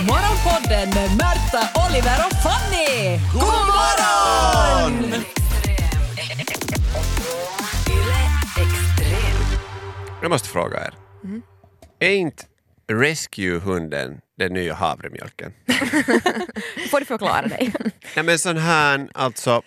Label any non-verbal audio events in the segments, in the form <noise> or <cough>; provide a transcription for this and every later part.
Morgonpodden med Märta, Oliver och Fanny! God morgon! Jag måste fråga er. Är inte Rescue-hunden den nya havremjölken? <laughs> får du förklara dig. Nej men sån här, alltså,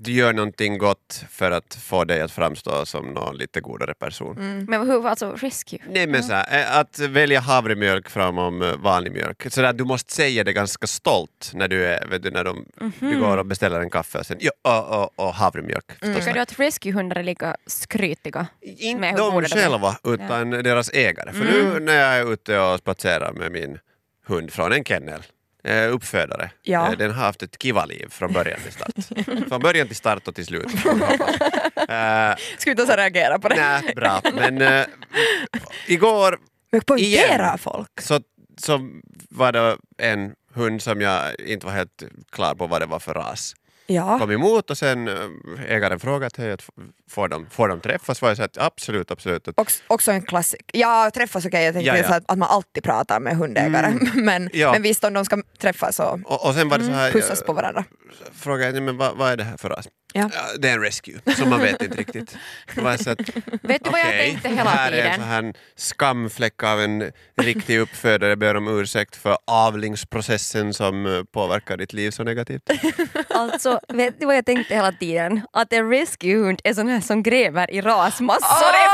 du gör någonting gott för att få dig att framstå som någon lite godare person. Men hur, alltså rescue? Nej men så här, eh, att välja havremjölk framom eh, vanlig mjölk. Så där, du måste säga det ganska stolt när du, är, vet du, när de, du går och beställer en kaffe och sen ja, och, och, och havremjölk. förstås. Tycker du att rescuehundar är lika skrytiga? Inte de själva, utan deras ägare. För nu när jag är ute och spatserar med min hund från en kennel, eh, uppfödare, Ja. eh, den har haft ett kiva-liv från början till start. <laughs> från början till start och till slut. Eh, Ska vi inte ens reagera på det? Nej, bra. Men eh, igår Men poängterar Igen. folk. så, så var det en hund som jag inte var helt klar på vad det var för ras. Ja. kom emot och sen eh, ägaren frågade hej, får, de, får de träffas? Var jag så att absolut, absolut. Också, också en klassik. Ja, träffas okej, jag tänkte Ja, ja. Så att, att man alltid pratar med hundägare. <laughs> Men, Ja. men visst om de ska träffas och och, och sen var det så här, pussas jag på varandra. frågade jag, men vad, vad är det här för ras? Ja. det är en rescue, som man vet inte riktigt. <laughs> Att, Vet du vad jag tänkte hela här är en tiden? sån här skamfläck av en riktig uppfödare, ber om ursäkt för avlingsprocessen som eh, påverkar ditt liv så negativt. <laughs> Alltså, vet du vad jag tänkte hela tiden? Att en rescuehund är sån här som gräver i rasmassor Ah!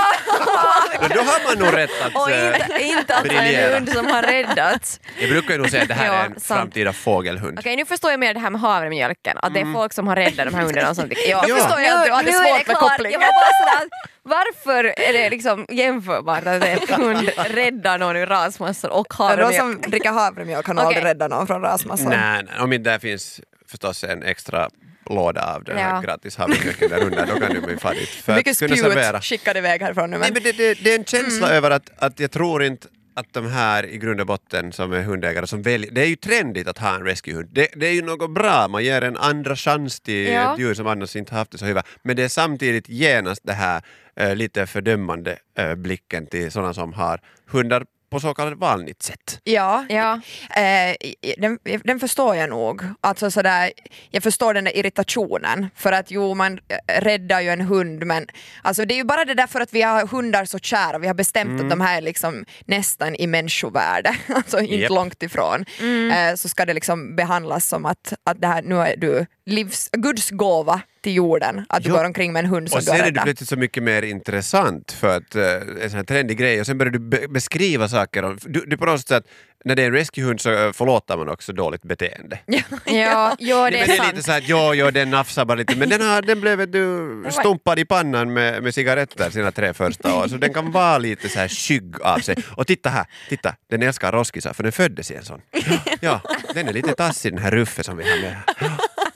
Men då har man nog rätt att och inte, inte en briljera. hund som har räddats. Jag brukar ju nog säga att det här Ja, är en sant. framtida fågelhund. Okej, nu förstår jag mer det här med havremjölken, att det är folk som har räddat de här hundarna och sånt. Ja, Ja. förstår jag att du hade nu är svårt med kopplingen. Jag var bara sådär, varför är det liksom jämförbart att en hund räddar någon ur rasmassor och De havremjölk? som dricker havremjölk kan Okej. aldrig rädda någon från rasmassor. Nej, nej, om inte där finns förstås en extra låda av den här Ja. gratis havremjölken där under, då kan du bli färdigt för Mycket kunna servera. spjut skickade iväg härifrån nu. Nej, Men, men det, det, det är en känsla över att, att jag tror inte att de här i grund och botten som är hundägare som väljer, det är ju trendigt att ha en rescuehund. Det, det är ju något bra, man ger en andra chans till Ja. ett djur som annars inte haft det så hyvä. Men det är samtidigt genast det här eh, lite fördömande eh, blicken till sådana som har hundar på så kallat vanligt sätt. ja, Ja. Eh, den, den förstår jag nog. Alltså sådär, jag förstår den där irritationen. För att jo, man eh, räddar ju en hund men alltså, det är ju bara det där för att vi har hundar så kära. Vi har bestämt Mm. att de här är liksom nästan i människovärde, <laughs> alltså inte Japp. långt ifrån. Eh, så ska det liksom behandlas som att, att det här, nu är du livs, Guds gåva till jorden. Att du Ja. går omkring med en hund som Och du har sen är det räddat. plötsligt så mycket mer intressant för att uh, en sån här trendig grej och sen börjar du be- beskriva saker. Om, du, du på något sätt, när det är en rescuehund så uh, förlåter man också dåligt beteende. Ja, <laughs> ja, det Nej, är men det är sant. lite så här, jo, jo, den nafsar bara lite, men den, har, den blev du, <laughs> stumpad i pannan med, med cigaretter sina tre första år, så den kan vara lite så här skygg av sig. Och titta här, titta, den älskar roskisar för den föddes i en sån. Ja, <laughs> ja den är lite tassig den här Ruffe som vi har med. Ja,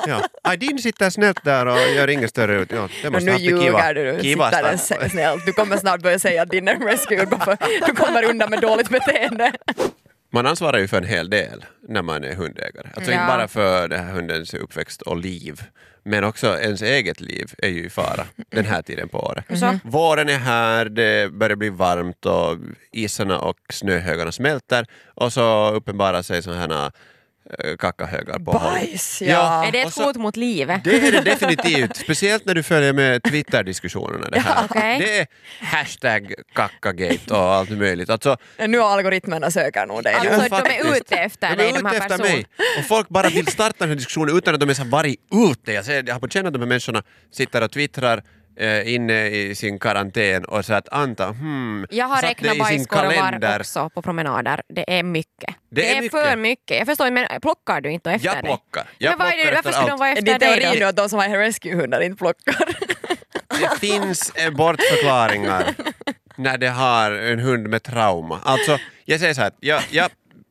ja. Aydin sitter snällt där och gör inget större ut. Ja, det måste nu ljuger du, kiva sitter den start. s- snällt. Du kommer snart börja säga att din rescue, för du kommer undan med dåligt beteende. Man ansvarar ju för en hel del när man är hundägare. Alltså Ja. inte bara för den här hundens uppväxt och liv, men också ens eget liv är ju i fara den här tiden på året. Så. Våren är här, det börjar bli varmt och isarna och snöhögarna smälter och så uppenbarar sig sådana här äh, kackahögar på håll. Bajs, ja. Är det ett så- hot mot livet? Det är det definitivt, speciellt när du följer med Twitter-diskussionerna. Det, här. <laughs> okej. det är hashtag kackagate och allt möjligt. Alltså, Nu algoritmerna söker nog dig. nu. Alltså, de är ute efter de dig, är de här ute efter personerna. mig. Och folk bara vill starta den här diskussionen utan att de ens har varit ute. Jag, ser, jag har på känn att de här människorna sitter och twittrar eh, inne i sin karantän och så att anta, hmm, Jag har satt det räknat i sin bajskorvar kalender. också på promenader. Det är mycket. Det är är mycket. för mycket. Jag förstår men plockar du inte efter Jag dig? plockar. Jag men är plockar det, varför skulle de vara Är efter din dig teori nu då? att de som har rescuehundar inte plockar? <laughs> Det finns eh, bortförklaringar när det har en hund med trauma. Alltså, jag säger så här, att jag, jag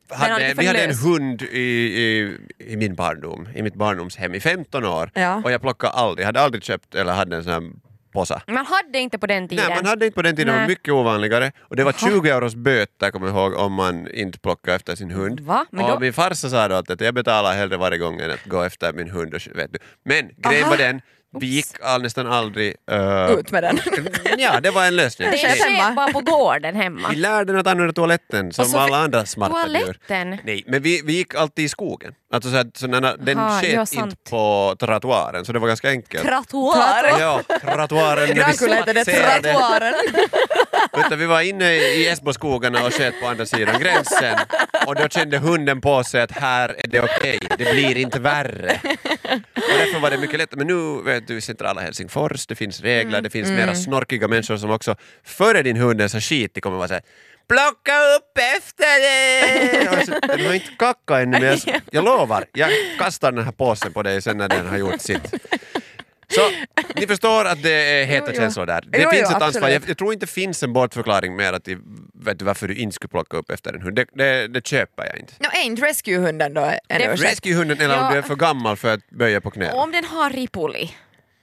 hade, vi hade en hund i, i, i min barndom, i mitt barndomshem i 15 år Ja. och jag plockade aldrig, jag hade aldrig köpt eller hade en sån påse. Man hade inte på den tiden. Nej, man hade inte på den tiden, det var mycket ovanligare. Och det var 20 euros böter, kommer jag ihåg, om man inte plockade efter sin hund. Va? Men och då- min farsa sa då att, att jag betalar hellre varje gång än att gå efter min hund. Och, vet du. Men grejen Aha. var den, vi gick all, nästan aldrig... eh, Ut med den. <laughs> ja, det var en lösning. Det chef bara på gården hemma. Vi lärde den att använda toaletten som Och så alla andra smarta djur. Toaletten? Nej, men vi, vi gick alltid i skogen. Alltså så att, så när, den Aha, ja, sket sant. inte på trottoaren så det var ganska enkelt. Trottoar! Ja, trottoaren. Grankulla heter det trottoaren. <laughs> Utan vi var inne i Esboskogarna och sköt på andra sidan gränsen och då kände hunden på sig att här är det okej, det blir inte värre. Och därför var det mycket lättare. Men nu vet du i centrala Helsingfors, det finns regler, det finns mera snorkiga människor som också före din hund är så skitig kommer vara såhär Plocka upp efter dig! Så, har inte kackat ännu men jag, jag lovar, jag kastar den här påsen på dig sen när den har gjort sitt. Så ni förstår att det är heta Jo, känslor där. Det Jo, finns jo, ett ansvar. Jag, jag tror inte det finns en bortförklaring mer att vet du, varför du inte skulle plocka upp efter en hund. Det, det, det köper jag inte. No, är inte rescuehunden då en ursäkt? Rescuehunden eller om du är för gammal för att böja på knä. Och om den har ripuli.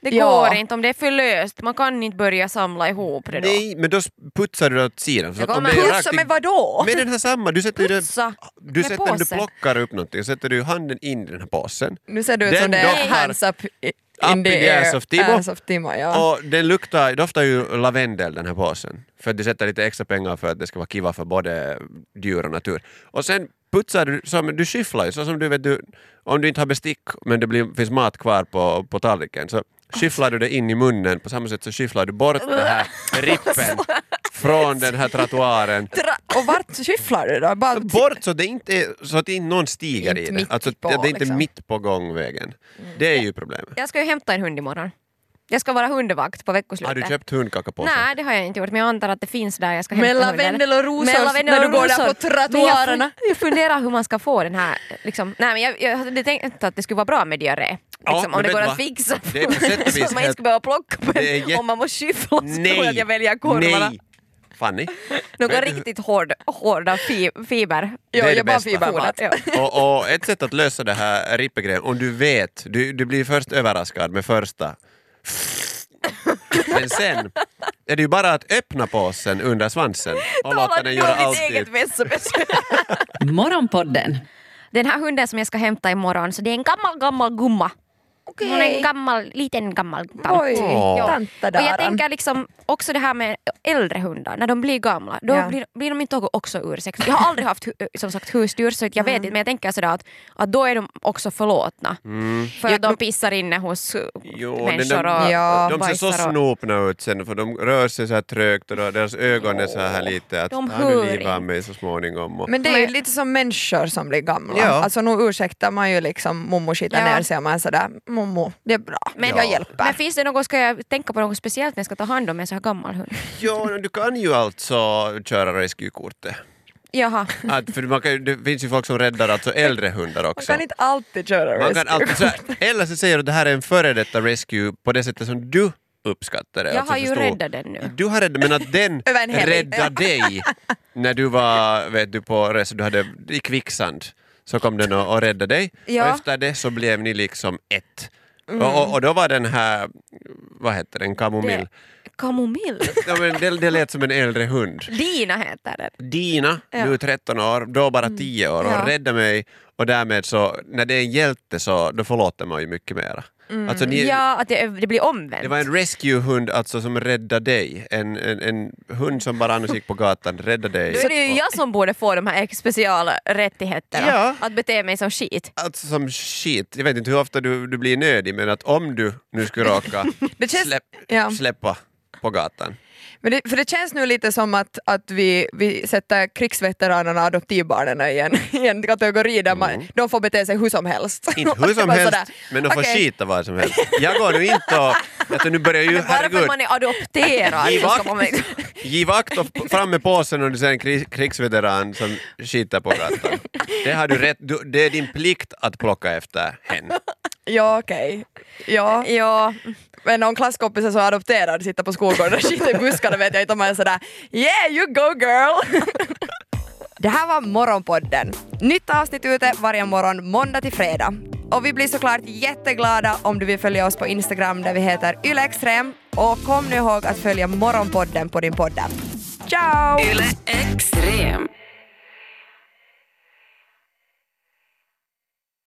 Det Ja. går inte om det är för löst. Man kan inte börja samla ihop det då. Nej, men då putsar du det åt sidan. Så om det är men vadå? Med den här samma, du sätter Putsa du med sätter, du påsen. plockar upp någonting, sätter du handen in i den här påsen. Nu ser det ut som det är hands up in the the ass of Timo. Ass of Timo ja. Och den luktar, doftar ju lavendel den här påsen. För att du sätter lite extra pengar för att det ska vara kiva för både djur och natur. Och sen putsar du, som, du skyfflar ju så som du vet, du, om du inte har bestick men det blir, finns mat kvar på, på tallriken så skyfflar du det in i munnen på samma sätt så skyfflar du bort den här <laughs> rippen från den här trottoaren. Och vart skyfflar du då? Bara Bort så, det inte är, så att inte någon stiger Inte i det. Alltså, på, det är inte liksom. mitt på gångvägen. Det är ju problemet. Jag ska ju hämta en hund imorgon. Jag ska vara hundvakt på veckoslutet. Har du köpt hundkakapåsen? Nej, det har jag inte gjort, men jag antar att det finns där jag ska hämta hunden. lavendel och rosor när du går där på trottoarerna. Jag, jag funderar hur man ska få den här, liksom, nej men jag, jag hade tänkt att det skulle vara bra med diarré. Ja, Liksom, men om det går du att fixa. Det är på sätt och <laughs> så vis att man inte ska behöva plocka på jätte- om man måste skyffla så Nej! att jag väljer korvarna. Nej! Fanny? Några riktigt hård, hårda fi, fiber. Det Ja, är det jag bara bästa. fibermat. Ja. <laughs> och, och ett sätt att lösa det här rippegrejen, om du vet, du, du blir först överraskad med första men sen är det ju bara att öppna påsen under svansen och låta den göra allt. eget? <laughs> Morgonpodden. Den här hunden som jag ska hämta imorgon, så det är en gammal, gammal gumma. Hon är en gammal, liten gammal tant. Oj, Åh. tanta Och jag tänker liksom också det här med äldre hundar, när de blir gamla, då Ja. blir, blir de inte också ursäktade. Jag har aldrig haft hu- som sagt husdjur så jag vet inte men jag tänker sådär att, att då är de också förlåtna. För att de pissar inne hos Jo, den människor och Ja. De ser så bajsar och- snopna ut sen för de rör sig så här trögt och då- deras ögon är så här lite att De har du hör livat inte. mig så småningom. Och, Men det är ju Men- lite som människor som blir gamla. Ja. Alltså nu ursäktar man ju liksom mommo skita Ja. ner sig och man är sådär mommo, det är bra, Men, jag hjälper. men finns det något, ska jag tänka på något speciellt när jag ska ta hand om en så här gammal hund? <laughs> jo, du kan ju alltså köra rescue-kortet. Jaha. Att, för man kan, det finns ju folk som räddar alltså äldre hundar man också. kan inte alltid köra Man kan rescue. alltid, så här, eller så säger du att det här är en före detta rescue på det sättet som du uppskattar det. Jag Alltså har ju förstå- räddat den nu. Du har räddat, men att den <laughs> räddade dig <laughs> när du var vet du, på resa, du hade i kvicksand så kom den och, och räddade dig Ja. och efter det så blev ni liksom ett. Och, och, och då var den här, vad heter den, kamomill? Kamomill? <laughs> Ja, men det, det lät som en äldre hund. Dina heter den. Dina, Ja. nu 13 år, då bara 10 år och Ja. räddade mig och därmed så, när det är en hjälte så då förlåter man ju mycket mera. Alltså, ni, Ja, att det, det blir omvänt. det var en rescue-hund alltså som räddade dig. En, en, en hund som bara annars gick på gatan räddade dig. Då är det ju jag som borde få de här speciella rättigheterna. Ja. Att bete mig som skit. Alltså som shit, jag vet inte hur ofta du, du blir nödig men att om du nu skulle råka <laughs> känns- släpp, ja. släppa på gatan. Men det, för det känns nu lite som att, att vi, vi sätter krigsveteranerna och adoptivbarnen i en, <laughs> i en kategori där man, de får bete sig hur som helst. Mm. Inte hur <laughs> som helst, sådär, men de får okej. skita vad som helst. Jag går nu inte och... Alltså, nu börjar ju, <laughs> Bara för att man är adopterad Giv ska akt. man Giv akt och fram med påsen om du ser en krig, krigsveteran som skiter på gatan. Det har du rätt, du, det är din plikt att plocka efter henne. Ja okej. Ja. Ja, Men om klasskompisar som är adopterade sitter på skolgården och skiter i buskarna vet jag inte om man är sådär yeah you go girl. <laughs> Det här var Morgonpodden. Nytt avsnitt ute varje morgon måndag till fredag. Och vi blir såklart jätteglada om du vill följa oss på Instagram där vi heter ylextrem. Och kom nu ihåg att följa Morgonpodden på din podd. Ciao! Yle Extrem.